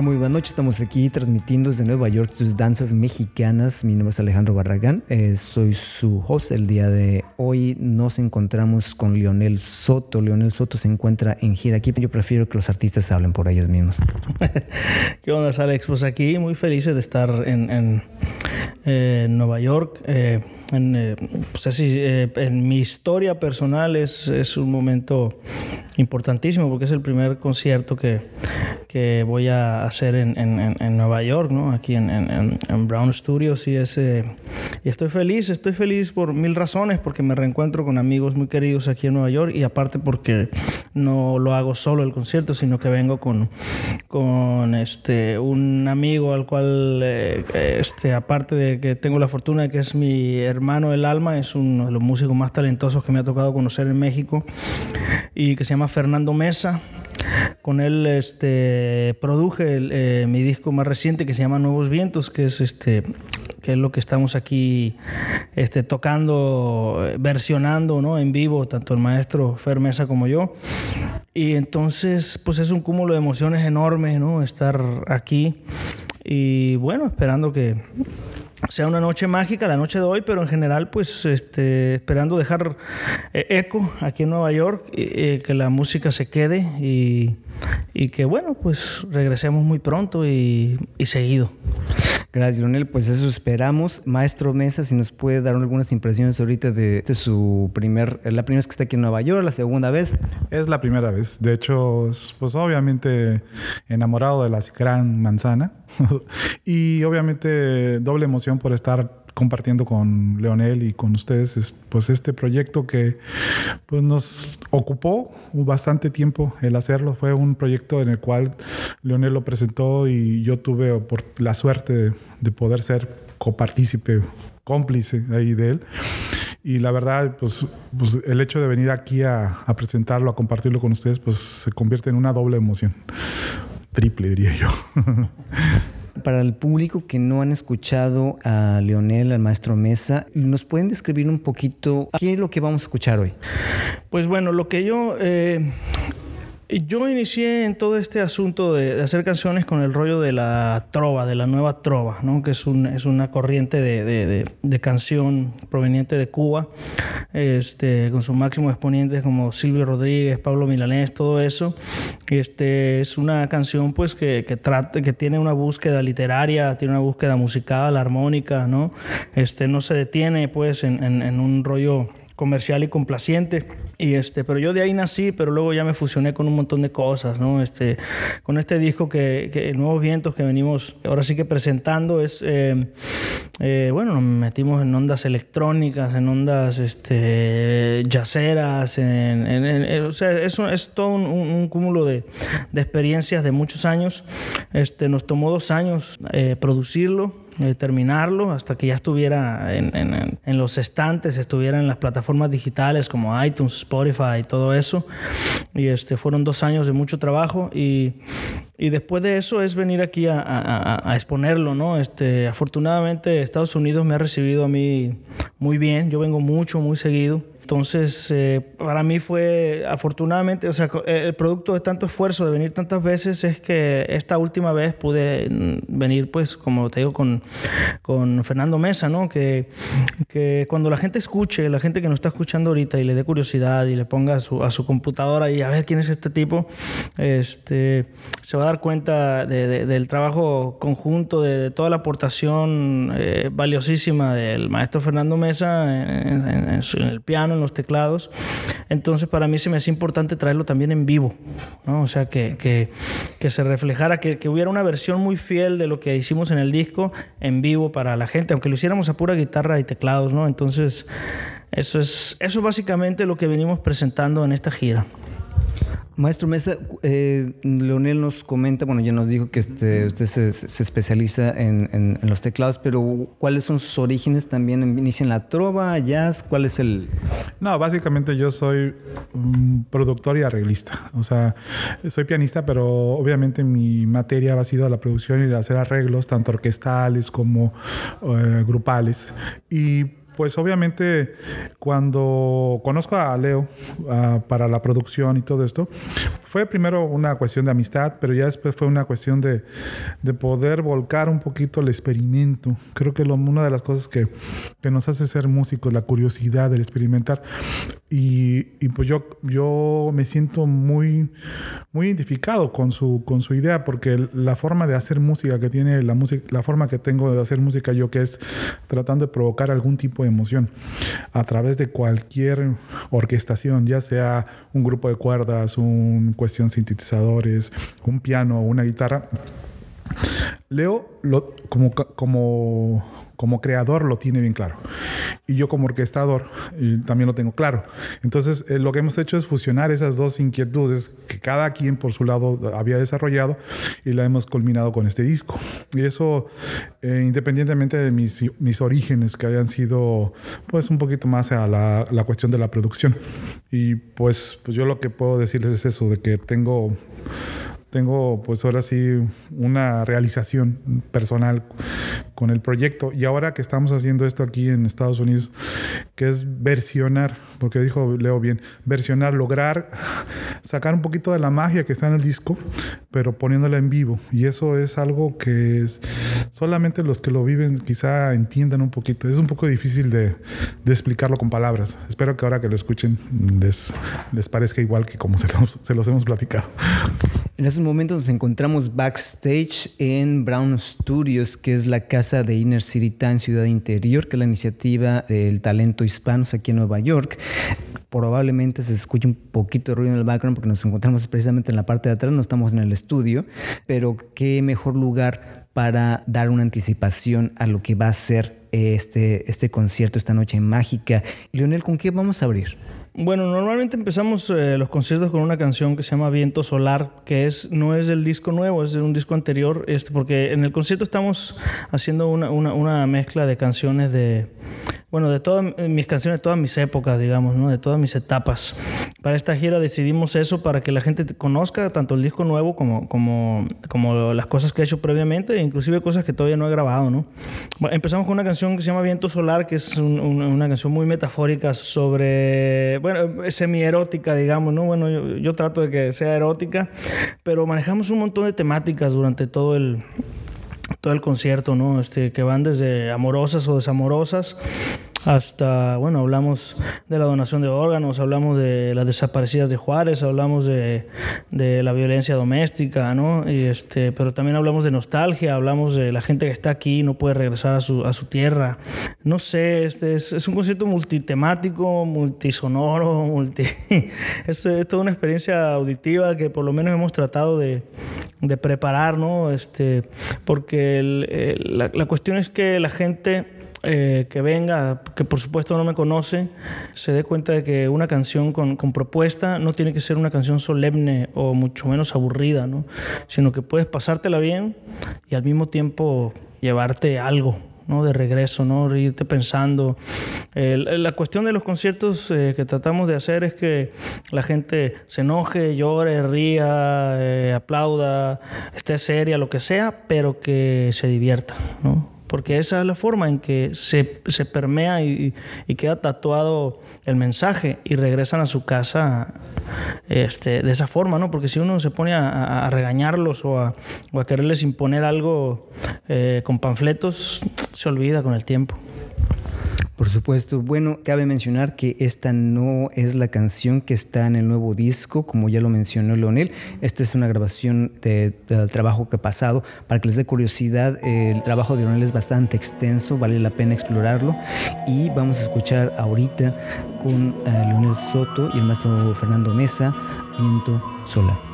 Muy buenas noches. Estamos aquí transmitiendo desde Nueva York tus danzas mexicanas. Mi nombre es Alejandro Barragán. Eh, soy su host. El día de hoy nos encontramos con Leonel Soto. Leonel Soto se encuentra en gira aquí. Yo prefiero que los artistas hablen por ellos mismos. ¿Qué onda, Alex? Pues aquí muy felices de estar en, eh, Nueva York. Eh, en, pues en mi historia personal es, un momento importantísimo porque es el primer concierto que, que voy a hacer en, en, Nueva York, ¿no? aquí en, Brown Studios y, ese, y estoy feliz, estoy feliz por mil razones porque me reencuentro con amigos muy queridos aquí en Nueva York y aparte porque no lo hago solo el concierto, sino que vengo con, con este, un amigo al cual, eh, este, aparte de que tengo la fortuna de que es mi hermano del alma, es uno de los músicos más talentosos que me ha tocado conocer en México y que se llama Fernando Mesa. Con él este, produje eh, mi disco más reciente que se llama Nuevos Vientos, que es este que es lo que estamos aquí este, tocando, versionando ¿no? en vivo, tanto el maestro Fer Mesa como yo. Y entonces, pues es un cúmulo de emociones enormes, ¿no? Estar aquí y bueno, esperando que sea una noche mágica, la noche de hoy, pero en general, pues este, esperando dejar eh, eco aquí en Nueva York, eh, que la música se quede y, y, que, bueno, pues regresemos muy pronto y, y seguido. Gracias, Leonel. Pues eso esperamos. Maestro Mesa, si nos puede dar algunas impresiones ahorita de, su primer, la primera vez que está aquí en Nueva York, la segunda vez. Es la primera vez. De hecho, pues obviamente enamorado de la gran manzana y obviamente doble emoción por estar compartiendo con Leonel y con ustedes pues este proyecto que pues nos ocupó bastante tiempo el hacerlo. Fue un proyecto en el cual Leonel lo presentó y yo tuve por la suerte de, poder ser copartícipe cómplice ahí de él. Y la verdad pues, pues el hecho de venir aquí a, a presentarlo a compartirlo con ustedes pues se convierte en una doble emoción. Triple diría yo Para el público que no han escuchado a Leonel, al maestro Mesa, ¿nos pueden describir un poquito qué es lo que vamos a escuchar hoy? Pues bueno, lo que yo... Eh, yo inicié en todo este asunto de, hacer canciones con el rollo de la trova, de la nueva trova, ¿no? que es, es una corriente de, de, canción proveniente de Cuba, este, con sus máximos exponentes como Silvio Rodríguez, Pablo Milanés, todo eso. Este, es una canción pues, que, que, trata, que tiene una búsqueda literaria, tiene una búsqueda musical, armónica, ¿no? Este, no se detiene pues, en, en, en un rollo comercial y complaciente. Y este, pero yo de ahí nací, pero luego ya me fusioné con un montón de cosas, ¿no? Este, con este disco que, Nuevos Vientos que venimos ahora sí que presentando es, eh, eh, bueno, nos metimos en ondas electrónicas, en ondas este, yaceras, en, o sea, eso es todo un, cúmulo de, de, experiencias de muchos años. Este, nos tomó dos años eh, producirlo, eh, terminarlo hasta que ya estuviera en, en, los estantes, estuviera en las plataformas digitales como iTunes, Spotify y todo eso. Y este, fueron dos años de mucho trabajo y, y después de eso es venir aquí a, a, a, exponerlo, ¿no? Este, afortunadamente Estados Unidos me ha recibido a mí muy bien, yo vengo mucho, muy seguido. Entonces, eh, para mí fue, afortunadamente, o sea, eh, el producto de tanto esfuerzo de venir tantas veces es que esta última vez pude mm, venir, pues, como te digo, con, con Fernando Mesa, ¿no? Que, que cuando la gente escuche, la gente que nos está escuchando ahorita y le dé curiosidad y le ponga a su, a su computadora y a ver quién es este tipo, este, se va a dar cuenta de, del trabajo conjunto, de, toda la aportación eh, valiosísima del maestro Fernando Mesa en, en, en el piano en los teclados. Entonces para mí se me hace importante traerlo también en vivo, ¿no? o sea, que, que, que se reflejara, que, que, hubiera una versión muy fiel de lo que hicimos en el disco en vivo para la gente, aunque lo hiciéramos a pura guitarra y teclados, ¿no? Entonces eso es, eso es básicamente lo que venimos presentando en esta gira. Maestro Mesa, eh, Leonel nos comenta, bueno, ya nos dijo que este, usted se, especializa en, en, en, los teclados, pero ¿cuáles son sus orígenes? ¿También inician la trova, jazz? ¿Cuál es el...? No, básicamente yo soy productor y arreglista. O sea, soy pianista, pero obviamente mi materia ha sido la producción y hacer arreglos, tanto orquestales como uh, grupales. Y pues obviamente cuando conozco a Leo uh, para la producción y todo esto, fue primero una cuestión de amistad, pero ya después fue una cuestión de, de poder volcar un poquito el experimento. Creo que lo, una de las cosas que, que, nos hace ser músicos, la curiosidad del experimentar. Y, y, pues yo, yo me siento muy, muy identificado con su, con su idea, porque la forma de hacer música que tiene la música, la forma que tengo de hacer música yo, que es tratando de provocar algún tipo de emoción a través de cualquier orquestación, ya sea un grupo de cuerdas, un cuestión sintetizadores, un piano, una guitarra. Leo como, como como creador lo tiene bien claro. Y yo como orquestador también lo tengo claro. Entonces, eh, lo que hemos hecho es fusionar esas dos inquietudes que cada quien por su lado había desarrollado y la hemos culminado con este disco. Y eso, eh, independientemente de mis, mis, orígenes, que hayan sido pues un poquito más a la, la cuestión de la producción. Y pues, pues yo lo que puedo decirles es eso, de que tengo tengo pues ahora sí una realización personal con el proyecto. Y ahora que estamos haciendo esto aquí en Estados Unidos, que es versionar, porque dijo Leo bien, versionar, lograr sacar un poquito de la magia que está en el disco, pero poniéndola en vivo. Y eso es algo que es, solamente los que lo viven quizá entiendan un poquito. Es un poco difícil de, de explicarlo con palabras. Espero que ahora que lo escuchen les, les parezca igual que como se los, se los hemos platicado. En estos momentos nos encontramos backstage en Brown Studios, que es la casa de Inner City Time Ciudad Interior, que es la iniciativa del talento hispano aquí en Nueva York. Probablemente se escuche un poquito de ruido en el background porque nos encontramos precisamente en la parte de atrás, no estamos en el estudio, pero qué mejor lugar para dar una anticipación a lo que va a ser este, este concierto esta noche mágica. Leonel, ¿con qué vamos a abrir? Bueno, normalmente empezamos eh, los conciertos con una canción que se llama Viento Solar, que es no es del disco nuevo, es de un disco anterior, este, porque en el concierto estamos haciendo una, una, una mezcla de canciones de, bueno, de todas mis canciones, de todas mis épocas, digamos, ¿no? de todas mis etapas. Para esta gira decidimos eso para que la gente conozca tanto el disco nuevo como, como, como las cosas que he hecho previamente, e inclusive cosas que todavía no he grabado. ¿no? empezamos con una canción que se llama Viento Solar, que es una canción muy metafórica sobre, bueno, semi-erótica, digamos, ¿no? Bueno, yo, yo trato de que sea erótica, pero manejamos un montón de temáticas durante todo el todo el concierto, ¿no? Este, que van desde amorosas o desamorosas hasta, bueno, hablamos de la donación de órganos, hablamos de las desaparecidas de Juárez, hablamos de, de, la violencia doméstica, ¿no? Y este, pero también hablamos de nostalgia, hablamos de la gente que está aquí y no puede regresar a su, a su tierra. No sé, este es, es un concierto multitemático, multisonoro, multi... es, es, toda una experiencia auditiva que por lo menos hemos tratado de, de preparar, ¿no? Este, porque el, la, la cuestión es que la gente eh, que venga, que por supuesto no me conoce, se dé cuenta de que una canción con, con, propuesta no tiene que ser una canción solemne o mucho menos aburrida, ¿no? sino que puedes pasártela bien y al mismo tiempo llevarte algo. ¿No? de regreso, ¿no? irte pensando. La cuestión de los conciertos eh, que tratamos de hacer es que la gente se enoje, llore, ría, eh, aplauda, esté seria, lo que sea, pero que se divierta. ¿no? Porque esa es la forma en que se, se permea y, y, queda tatuado el mensaje y regresan a su casa este, de esa forma, ¿no? Porque si uno se pone a, regañarlos o a, o a, quererles imponer algo eh, con panfletos, se olvida con el tiempo. Por supuesto. Bueno, cabe mencionar que esta no es la canción que está en el nuevo disco, como ya lo mencionó Leonel. Esta es una grabación de, del trabajo que ha pasado. Para que les dé curiosidad, el trabajo de Leonel es bastante extenso, vale la pena explorarlo. Y vamos a escuchar ahorita con uh, Leonel Soto y el maestro Fernando Mesa, Viento solar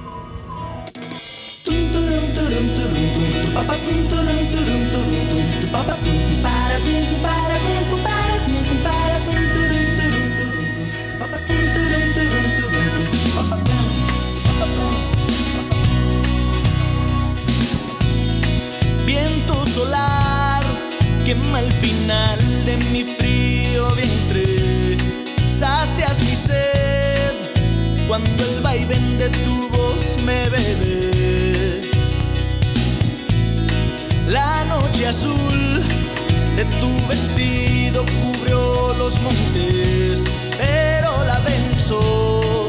vestido cubrió los montes, pero la venzo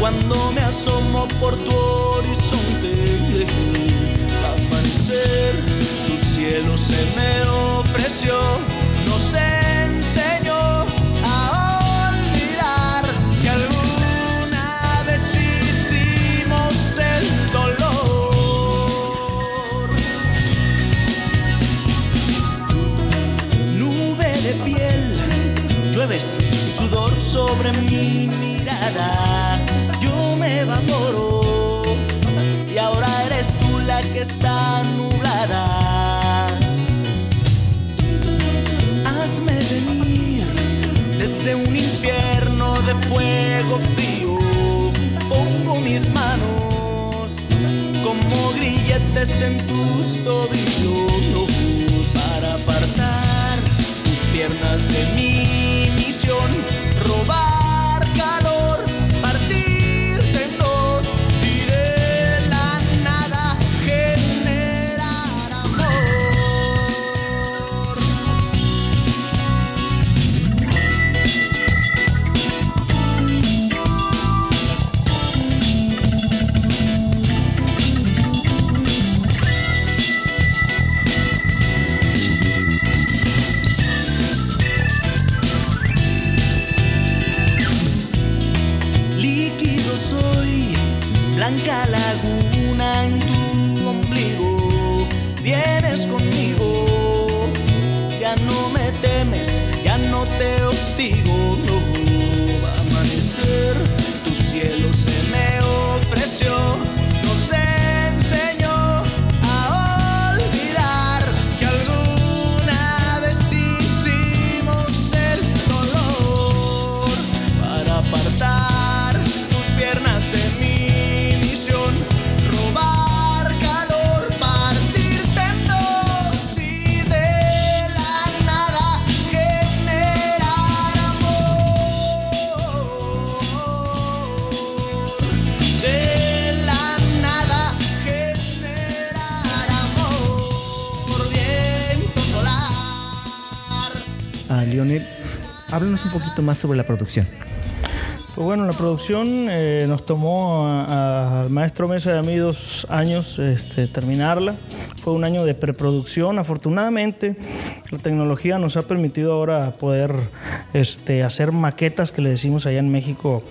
cuando me asomo por tu horizonte. Al aparecer, tu cielo se me más sobre la producción. Pues bueno, la producción eh, nos tomó al maestro Mesa y a mí dos años este, terminarla. Fue un año de preproducción. Afortunadamente, la tecnología nos ha permitido ahora poder este, hacer maquetas que le decimos allá en México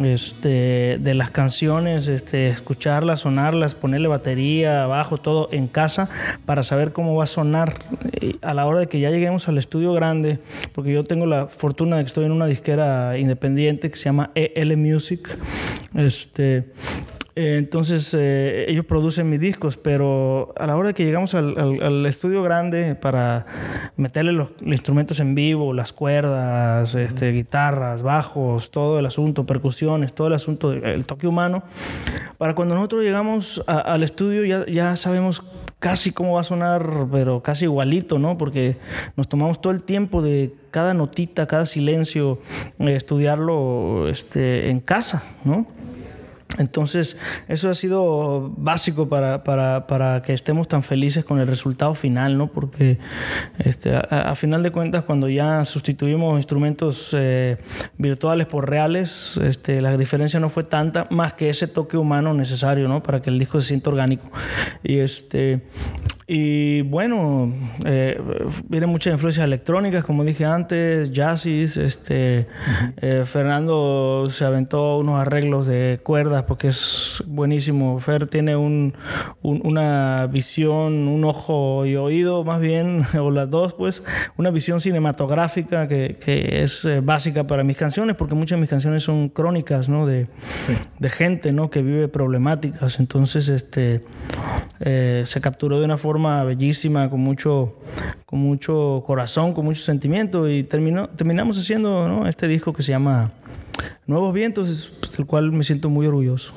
este, de las canciones, este, escucharlas, sonarlas, ponerle batería, bajo, todo en casa para saber cómo va a sonar eh, a la hora de que ya lleguemos al estudio grande, porque yo tengo la fortuna de que estoy en una disquera independiente que se llama EL Music. Este, eh, entonces eh, ellos producen mis discos, pero a la hora de que llegamos al, al- al estudio grande para meterle los, los instrumentos en vivo, las cuerdas, este, guitarras, bajos, todo el asunto, percusiones, todo el asunto, el toque humano, para cuando nosotros llegamos a- al estudio ya, ya sabemos casi cómo va a sonar, pero casi igualito, ¿no? Porque nos tomamos todo el tiempo de cada notita, cada silencio, eh, estudiarlo este, en casa, ¿no? Entonces, eso ha sido básico para, para- para que estemos tan felices con el resultado final, ¿no? Porque este, a, final de cuentas, cuando ya sustituimos instrumentos eh, virtuales por reales, este, la diferencia no fue tanta, más que ese toque humano necesario, ¿no? Para que el disco se sienta orgánico. Y este. Y bueno, eh, vienen muchas influencias electrónicas, como dije antes, jazzis. Este, eh, Fernando se aventó unos arreglos de cuerdas porque es buenísimo. Fer tiene un, un- una visión, un ojo y oído más bien, o las dos, pues, una visión cinematográfica que, que es eh, básica para mis canciones, porque muchas de mis canciones son crónicas, ¿no? De, de gente, ¿no? Que vive problemáticas. Entonces, este, eh, se capturó de una forma bellísima, con mucho, con mucho corazón, con mucho sentimiento y terminó, terminamos haciendo ¿no? este disco que se llama Nuevos Vientos, pues, del cual me siento muy orgulloso.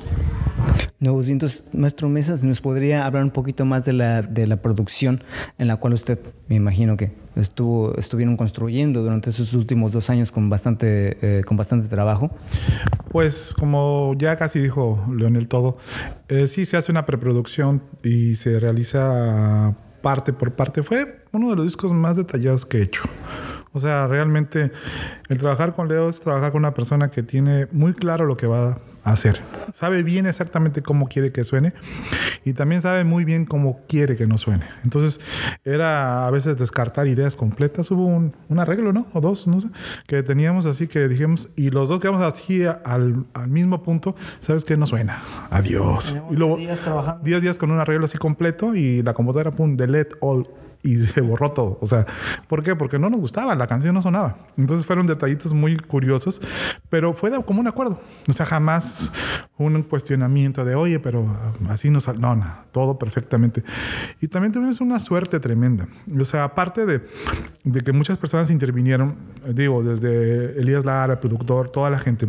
Nuevos Vientos, maestro Mesas, ¿nos podría hablar un poquito más de la, de la producción en la cual usted, me imagino que estuvo, estuvieron construyendo durante esos últimos dos años con bastante, eh, con bastante trabajo? Pues como ya casi dijo Leonel todo, eh, sí se hace una preproducción y se realiza parte por parte. Fue uno de los discos más detallados que he hecho. O sea, realmente el trabajar con Leo es trabajar con una persona que tiene muy claro lo que va a hacer. Sabe bien exactamente cómo quiere que suene y también sabe muy bien cómo quiere que no suene. Entonces, era a veces descartar ideas completas. Hubo un, un arreglo, ¿no? O dos, no sé, que teníamos así que dijimos, y los dos quedamos así al, al mismo punto. ¿Sabes qué? No suena. Adiós. Y luego, días trabajando. 10 días con un arreglo así completo y la computadora, pum, delete all y se borró todo. O sea, ¿por qué? Porque no nos gustaba, la canción no sonaba. Entonces fueron detallitos muy curiosos, pero fue como un acuerdo. O sea, jamás un cuestionamiento de, oye, pero así no sale. No, no, todo perfectamente. Y también tuvimos una suerte tremenda. O sea, aparte de, de que muchas personas intervinieron, digo, desde Elías Lara, productor, toda la gente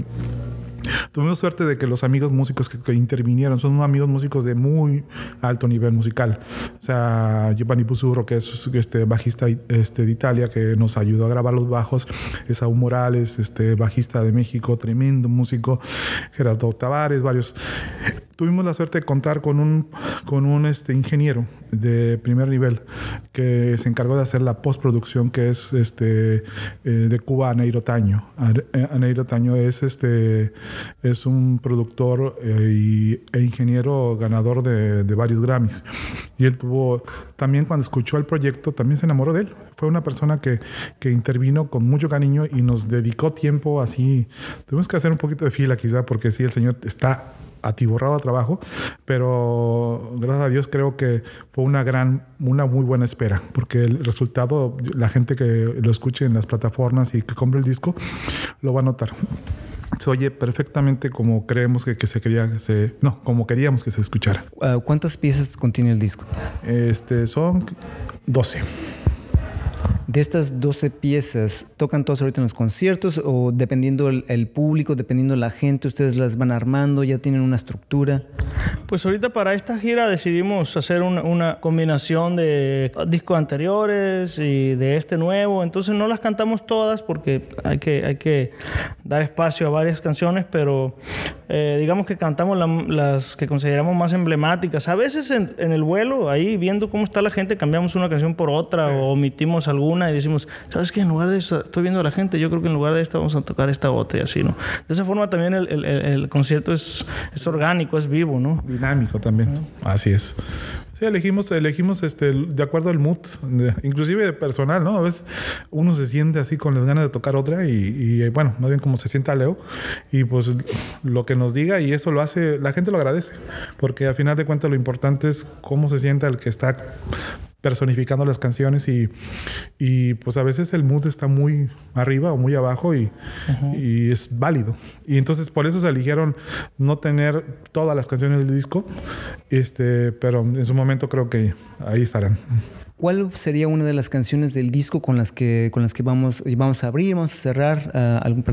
Tuvimos suerte de que los amigos músicos que, intervinieron son amigos músicos de muy alto nivel musical. O sea, Giovanni Busurro, que es este bajista este, de Italia, que nos ayudó a grabar los bajos. Esaú Morales, este bajista de México, tremendo músico. Gerardo Tavares, varios tuvimos la suerte de contar con un, con un este, ingeniero de primer nivel que se encargó de hacer la postproducción que es este, eh, de Cuba, Aneiro Taño. Aneiro Taño es, este, es un productor eh, e ingeniero ganador de, de, varios Grammys. Y él tuvo, también cuando escuchó el proyecto, también se enamoró de él. Fue una persona que, que intervino con mucho cariño y nos dedicó tiempo así. Tuvimos que hacer un poquito de fila quizá porque sí, el señor está atiborrado a trabajo, pero gracias a Dios creo que fue una gran, una muy buena espera, porque el resultado, la gente que lo escuche en las plataformas y que compre el disco, lo va a notar. Se oye perfectamente como creemos que, que se quería que se, no, como queríamos que se escuchara. Ah, ¿Cuántas piezas contiene el disco? Este, son 12. De estas 12 piezas, ¿tocan todas ahorita en los conciertos o dependiendo el, público, dependiendo la gente, ustedes las van armando, ya tienen una estructura? Pues ahorita para esta gira decidimos hacer una, combinación de discos anteriores y de este nuevo, entonces no las cantamos todas porque hay que, hay que dar espacio a varias canciones, pero eh, digamos que cantamos las que consideramos más emblemáticas. A veces en, el vuelo, ahí viendo cómo está la gente, cambiamos una canción por otra o omitimos alguna y decimos, ¿sabes qué? En lugar de esta, estoy viendo a la gente, yo creo que en lugar de esta vamos a tocar esta otra y así, ¿no? De esa forma también el, el, el concierto es, es, orgánico, es vivo, ¿no? Dinámico también, así es. Sí, elegimos, elegimos este, de acuerdo al mood, inclusive de personal, ¿no? A veces uno se siente así con las ganas de tocar otra y, y, bueno, más bien como se sienta Leo y pues lo que nos diga y eso lo hace, la gente lo agradece, porque al final de cuentas lo importante es cómo se sienta el que está personificando las canciones y, y, pues a veces el mood está muy arriba o muy abajo y, y, es válido. Y entonces por eso se eligieron no tener todas las canciones del disco, este, pero en su momento creo que ahí estarán. ¿Cuál sería una de las canciones del disco con las que, con las que vamos, vamos a abrir, vamos a cerrar uh, algún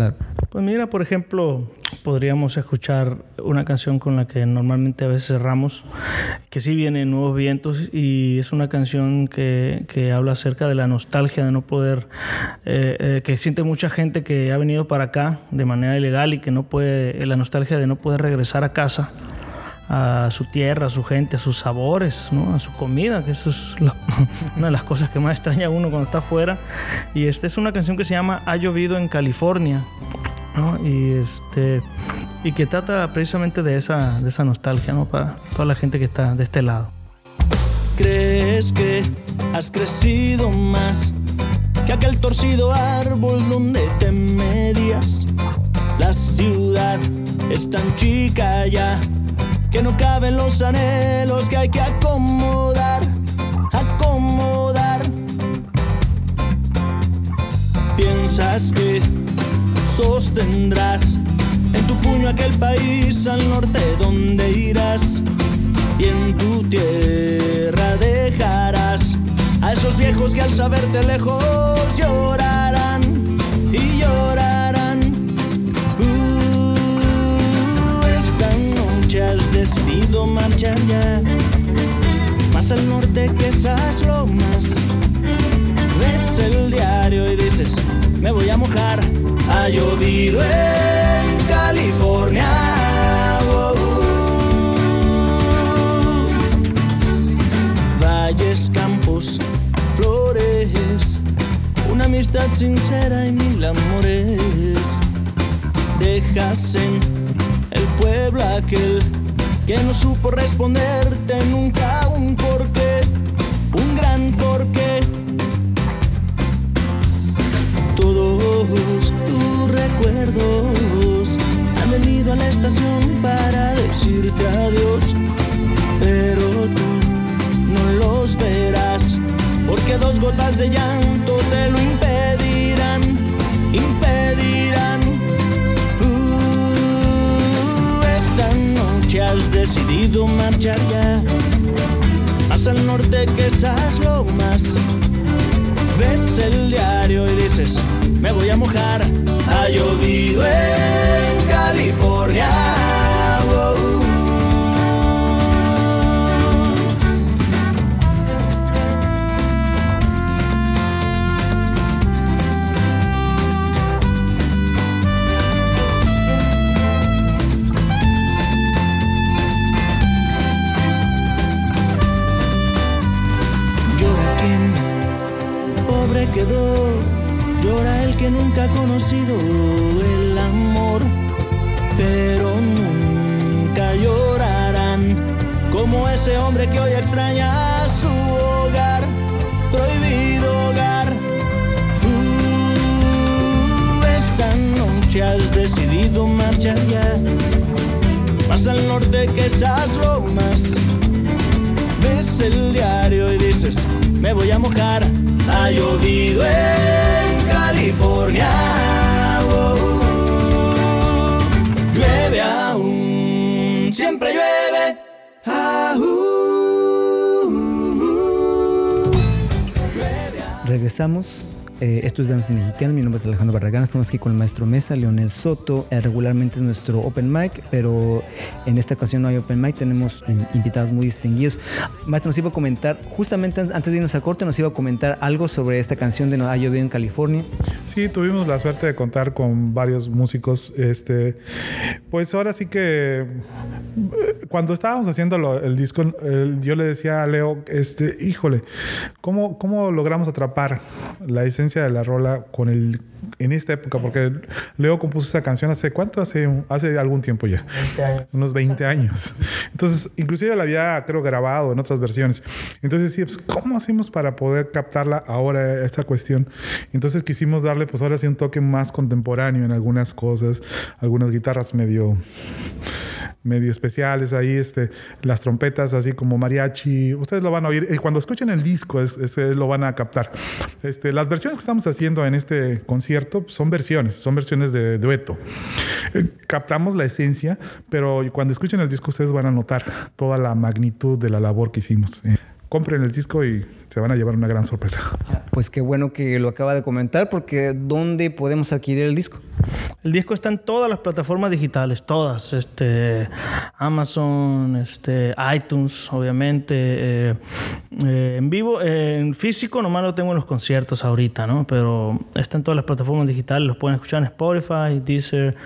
Pues mira, por ejemplo, podríamos escuchar una canción con la que normalmente a veces cerramos, que sí viene Nuevos Vientos y es una canción que, que habla acerca de la nostalgia de no poder, eh, eh, que siente mucha gente que ha venido para acá de manera ilegal y que no puede, la nostalgia de no poder regresar a casa a su tierra, a su gente, a sus sabores, ¿no? a su comida, que eso es una de las cosas que más extraña a uno cuando está afuera. Y esta es una canción que se llama Ha llovido en California, ¿no? y, este, y que trata precisamente de esa, de esa nostalgia ¿no? para toda la gente que está de este lado. ¿Crees que has crecido más que aquel torcido árbol donde te medías? La ciudad es tan chica ya que no caben los anhelos que hay que acomodar, acomodar. Piensas que sostendrás en tu puño aquel país al norte donde irás y en tu tierra dejarás a esos viejos que al saberte lejos llorarán más al norte que esas lomas. Ves el diario y dices, me voy a mojar. Ha llovido en California. Valles, campos, flores, una amistad sincera y mil amores. Dejas en el pueblo aquel que no supo responderte nunca un porqué, un gran porqué. Todos tus recuerdos han venido a la estación para decirte adiós, pero tú no los verás porque gotas de llanto te lo decidido marchar ya, más al norte que esas lomas. Ves el diario y dices, me voy a mojar, ha llovido en California. Que nunca ha conocido el amor, pero nunca llorarán como ese hombre que hoy extraña su hogar, prohibido hogar. Uh, esta noche has decidido marchar ya, más al norte que esas lomas. Ves el diario y me voy a mojar. Ha llovido en California. Llueve aún, siempre llueve. Regresamos. Eh, esto es Danza Mexicana. Mi nombre es Alejandro Barragán. Estamos aquí con el maestro Mesa, Leonel Soto. Eh, regularmente es nuestro open mic, pero en esta ocasión no hay open mic. Tenemos invitados muy distinguidos. Maestro, nos iba a comentar, justamente an- antes de irnos a corte, nos iba a comentar algo sobre esta canción de No ha llovido en California. Sí, tuvimos la suerte de contar con varios músicos. Este, pues ahora sí que eh, cuando estábamos haciendo el disco, yo le decía a Leo, este, híjole, ¿cómo, ¿cómo logramos atrapar la esencia de la rola con el en esta época? Porque Leo compuso esa canción hace cuánto, hace, hace algún tiempo ya. 20 años. unos 20 años. Entonces, inclusive la había, creo, grabado en otras versiones. Entonces, sí, pues, ¿cómo hacemos para poder captarla ahora, esta cuestión? Entonces, quisimos darle, pues, ahora sí un toque más contemporáneo en algunas cosas, algunas guitarras medio medio especiales ahí, este, las trompetas así como mariachi, ustedes lo van a oír, y cuando escuchen el disco es, es- lo van a captar. Este, las versiones que estamos haciendo en este concierto son versiones, son versiones de dueto. Eh, captamos la esencia, pero cuando escuchen el disco ustedes van a notar toda la magnitud de la labor que hicimos. Eh, compren el disco y se van a llevar una gran sorpresa. Pues qué bueno que lo acaba de comentar, porque ¿dónde podemos adquirir el disco? El disco está en todas las plataformas digitales, todas, este, Amazon, este, iTunes, obviamente, eh, eh, en vivo, eh, en físico, nomás lo tengo en los conciertos ahorita, ¿no? Pero está en todas las plataformas digitales, los pueden escuchar en Spotify, Deezer,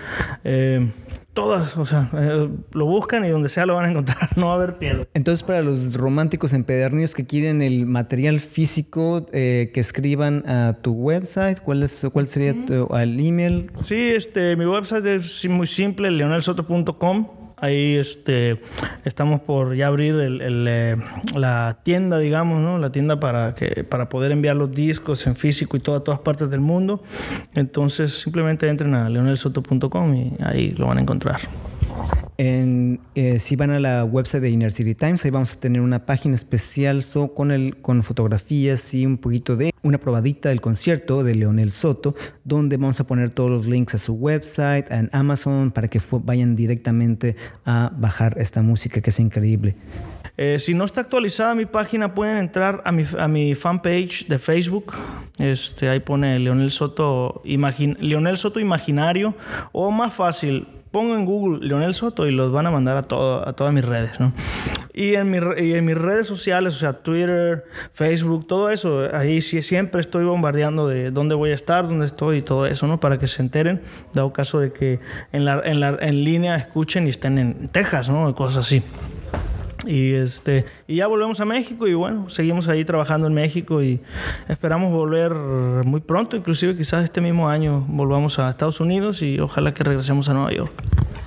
eh, todas, o sea, eh, lo buscan y donde sea lo van a encontrar, no va a haber pierde. Entonces, para los románticos empedernidos que quieren el material físico, eh, que escriban a tu website, ¿cuál, es, cuál sería tu, el email? Sí, este, mi website es muy simple, leonelsoto.com. Ahí este, estamos por ya abrir el- el, eh, la tienda, digamos, ¿no? La tienda para, que, para poder enviar los discos en físico y todo a todas partes del mundo. Entonces, simplemente entren a leonelsoto.com y ahí lo van a encontrar. Eh, si van a la website de Inner City Times, ahí vamos a tener una página especial con, fotografías y un poquito de una probadita del concierto de Leonel Soto, donde vamos a poner todos los links a su website, en Amazon, para que vayan directamente a bajar esta música que es increíble. Eh, si no está actualizada mi página, pueden entrar a mi, a mi fanpage de Facebook. Este, ahí pone Leonel Soto, Leonel Soto Imaginario. O más fácil, pongo en Google Leonel Soto y los van a mandar a, todo, a todas mis redes. ¿no? Y, en mis redes sociales, o sea, Twitter, Facebook, todo eso, ahí sí siempre estoy bombardeando de dónde voy a estar, dónde estoy y todo eso, ¿no? Para que se enteren, dado caso de que en, la, en línea escuchen y estén en Texas, ¿no? Cosas así. Y este y ya volvemos a México y bueno, seguimos ahí trabajando en México y esperamos volver muy pronto, inclusive quizás este mismo año volvamos a Estados Unidos y ojalá que regresemos a Nueva York.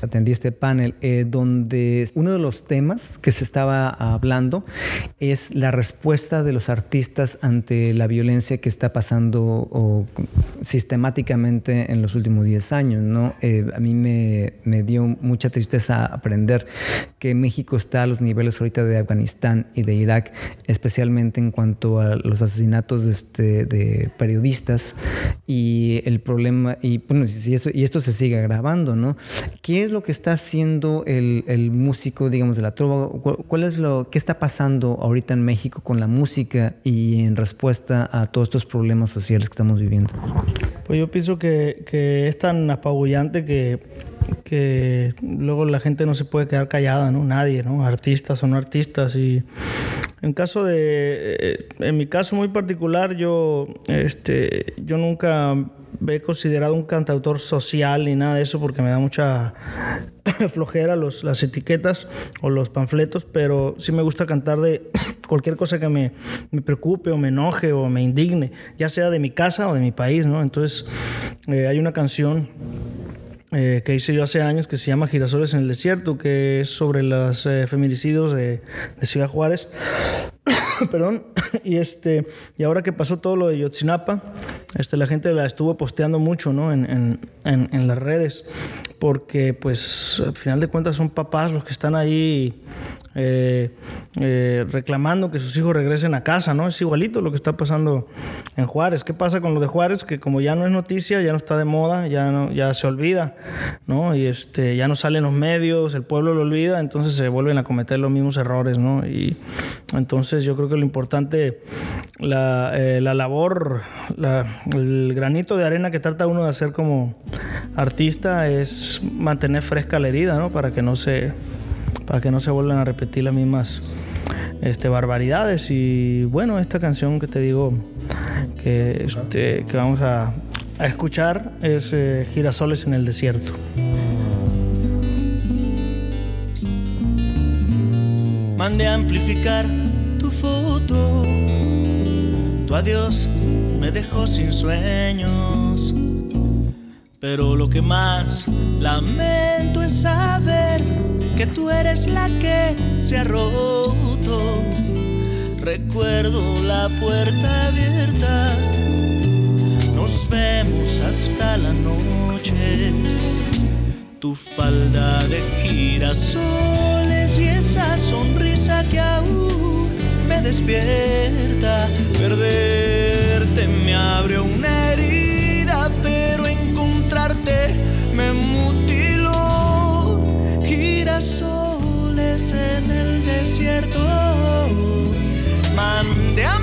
atendí este panel eh, donde uno de los temas que se estaba hablando es la respuesta de los artistas ante la violencia que está pasando sistemáticamente en los últimos 10 años. ¿no? Eh, a mí me, me, dio mucha tristeza aprender que México está a los niveles ahorita de Afganistán y de Irak, especialmente en cuanto a los asesinatos de, este, de periodistas y el problema, y, bueno, y, esto, y esto se sigue agravando, ¿no? ¿Qué es lo que está haciendo el, el músico, digamos, de la trova? ¿Cuál es lo, qué está pasando ahorita en México con la música y en respuesta a todos estos problemas sociales que estamos viviendo? Pues yo pienso que, que es tan apabullante que que luego la gente no se puede quedar callada, ¿no? Nadie, ¿no? Artistas o no artistas. Y en caso de, eh, en mi caso muy particular, yo, este, yo nunca he considerado un cantautor social ni nada de eso porque me da mucha flojera los, las etiquetas o los panfletos, pero sí me gusta cantar de cualquier cosa que me, me preocupe o me enoje o me indigne, ya sea de mi casa o de mi país, ¿no? Entonces eh, hay una canción eh, que hice yo hace años que se llama Girasoles en el Desierto, que es sobre los eh, feminicidios de, Ciudad Juárez. Perdón. y, este, y ahora que pasó todo lo de Yotzinapa, este, la gente la estuvo posteando mucho ¿no? en, en, en, en las redes, porque pues al final de cuentas son papás los que están ahí eh, eh, reclamando que sus hijos regresen a casa, ¿no? Es igualito lo que está pasando en Juárez. ¿Qué pasa con lo de Juárez? Que como ya no es noticia, ya no está de moda, ya, no, ya se olvida, ¿no? Y este, ya no salen los medios, el pueblo lo olvida, entonces se vuelven a cometer los mismos errores, ¿no? Y entonces yo creo que lo importante, la, eh, la labor, la, el granito de arena que trata uno de hacer como artista es mantener fresca la herida, ¿no? Para que no se para que no se vuelvan a repetir las mismas este, barbaridades. Y bueno, esta canción que te digo que, este, que vamos a, a escuchar es eh, Girasoles en el Desierto. Mande a amplificar tu foto. Tu adiós me dejó sin sueños. Pero lo que más lamento es saber que tú eres la que se ha roto. Recuerdo la puerta abierta, nos vemos hasta la noche. Tu falda de girasoles y esa sonrisa que aún me despierta. Perderte me abre una herida, pero encontrarte Girasoles en el desierto. Mande a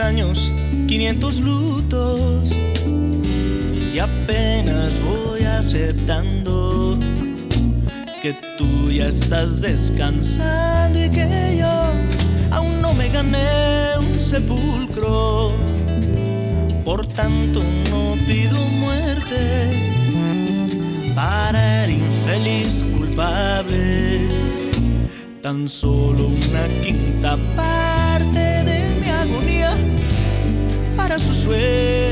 años, 500 lutos y apenas voy aceptando que tú ya estás descansando y que yo aún no me gané un sepulcro. Por tanto no pido muerte para el infeliz culpable, tan solo una quinta parte para su suerte.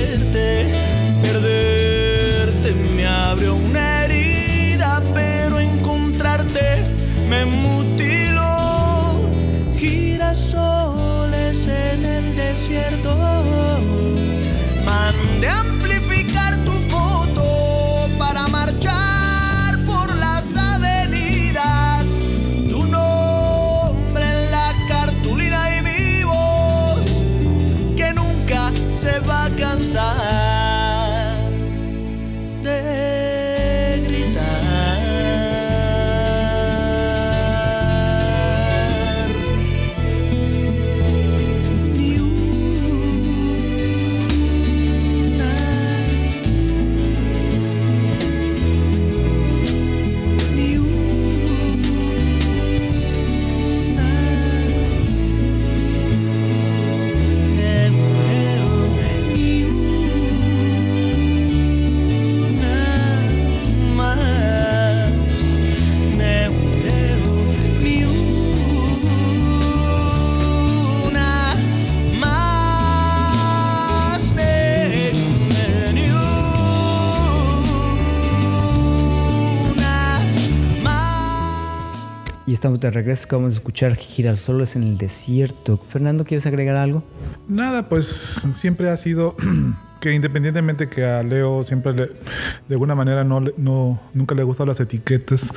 De regreso. Acabamos de escuchar Girasoles en el desierto. Fernando, ¿quieres agregar algo? Nada, pues siempre ha sido que independientemente que a Leo siempre le, de alguna manera no, no, nunca le gustan las etiquetas,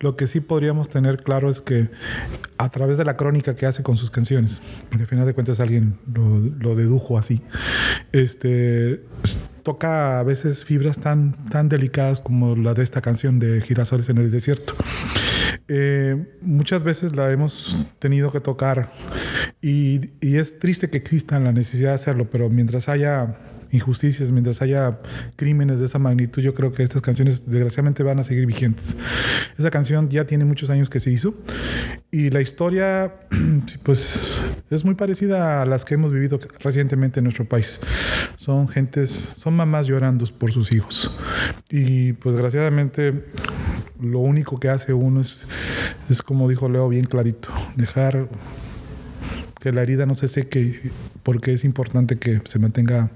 lo que sí podríamos tener claro es que a través de la crónica que hace con sus canciones, porque al final de cuentas alguien lo, lo dedujo así, este toca a veces fibras tan, tan delicadas como la de esta canción de Girasoles en el desierto. Eh, muchas veces la hemos tenido que tocar y, y es triste que exista la necesidad de hacerlo, pero mientras haya injusticias, mientras haya crímenes de esa magnitud, yo creo que estas canciones desgraciadamente van a seguir vigentes. Esa canción ya tiene muchos años que se hizo y la historia, pues, es muy parecida a las que hemos vivido recientemente en nuestro país. Son gentes, son mamás llorando por sus hijos y pues desgraciadamente lo único que hace uno es, es como dijo Leo bien clarito, dejar que la herida no se seque porque es importante que se mantenga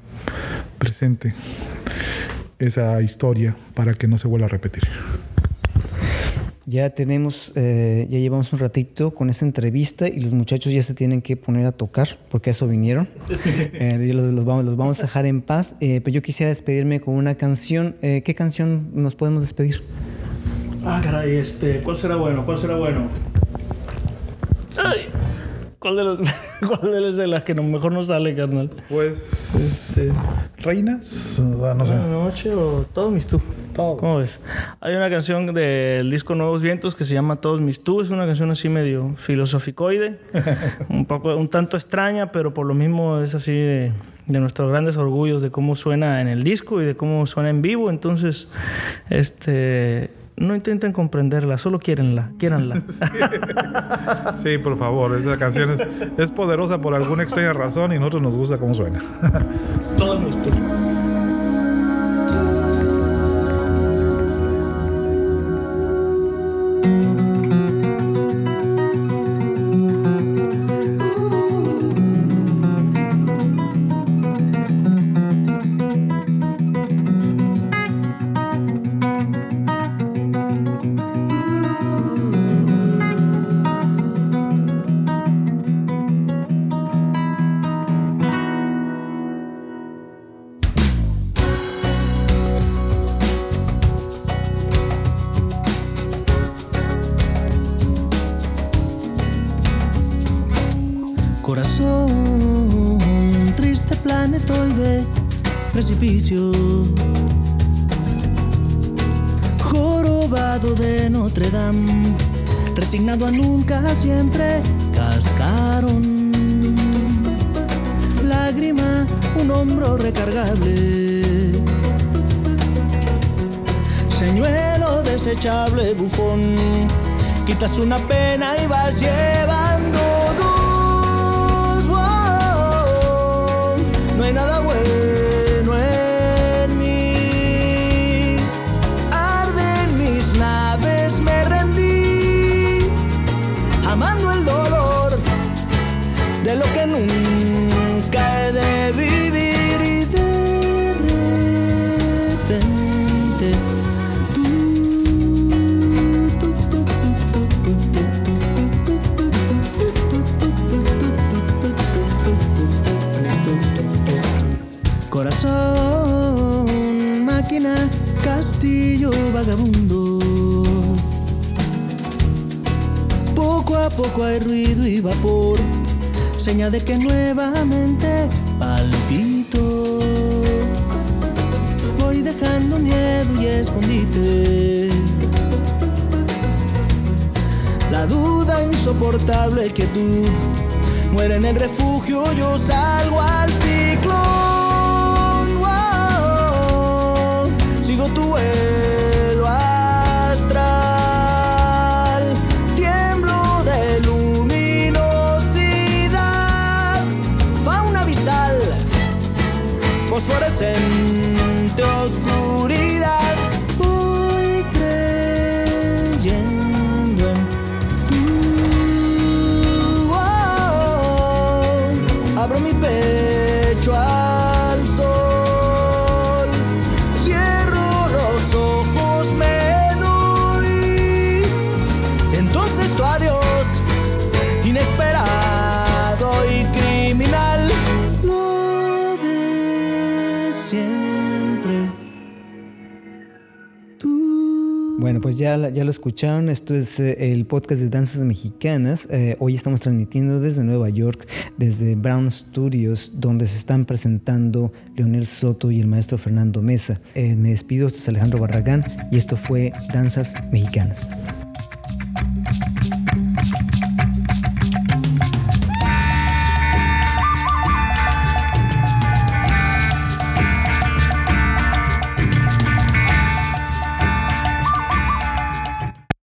presente esa historia para que no se vuelva a repetir. Ya tenemos, eh, ya llevamos un ratito con esta entrevista y los muchachos ya se tienen que poner a tocar porque a eso vinieron. Eh, los, los, vamos, los, vamos, a dejar en paz. Eh, pero yo quisiera despedirme con una canción. Eh, ¿Qué canción nos podemos despedir? Ah, caray, este, ¿cuál será bueno? ¿Cuál será bueno? Ay. ¿Cuál de, los, ¿Cuál de, los de las que no, mejor no sale, carnal? Pues. Este, ¿Reinas? No sé. ¿Una noche o Todos mis tú? Todos. ¿Cómo ves? Hay una canción del disco Nuevos Vientos que se llama Todos mis tú. Es una canción así medio filosoficoide. un, poco, un tanto extraña, pero por lo mismo es así de, de nuestros grandes orgullos de cómo suena en el disco y de cómo suena en vivo. Entonces, este no intenten comprenderla, solo quierenla, quieranla. Sí, por favor, esa canción es, es, poderosa por alguna extraña razón y a nosotros nos gusta cómo suena. Todo siempre cascaron. Lágrima, un hombro recargable. Señuelo desechable, bufón. Quitas una pena y vas llevando Hay ruido y vapor, señal de que nuevamente palpito. Voy dejando miedo y escondite. La duda insoportable quietud muere en el refugio, yo salgo al ciclón. Fosforescente oscuridad. Ya, ya lo escucharon. Esto es eh, el podcast de danzas mexicanas. Eh, hoy estamos transmitiendo desde Nueva York, desde Brown Studios, donde se están presentando Leonel Soto y el maestro Fernando Mesa. Eh, me despido, esto es Alejandro Barragán y esto fue Danzas Mexicanas.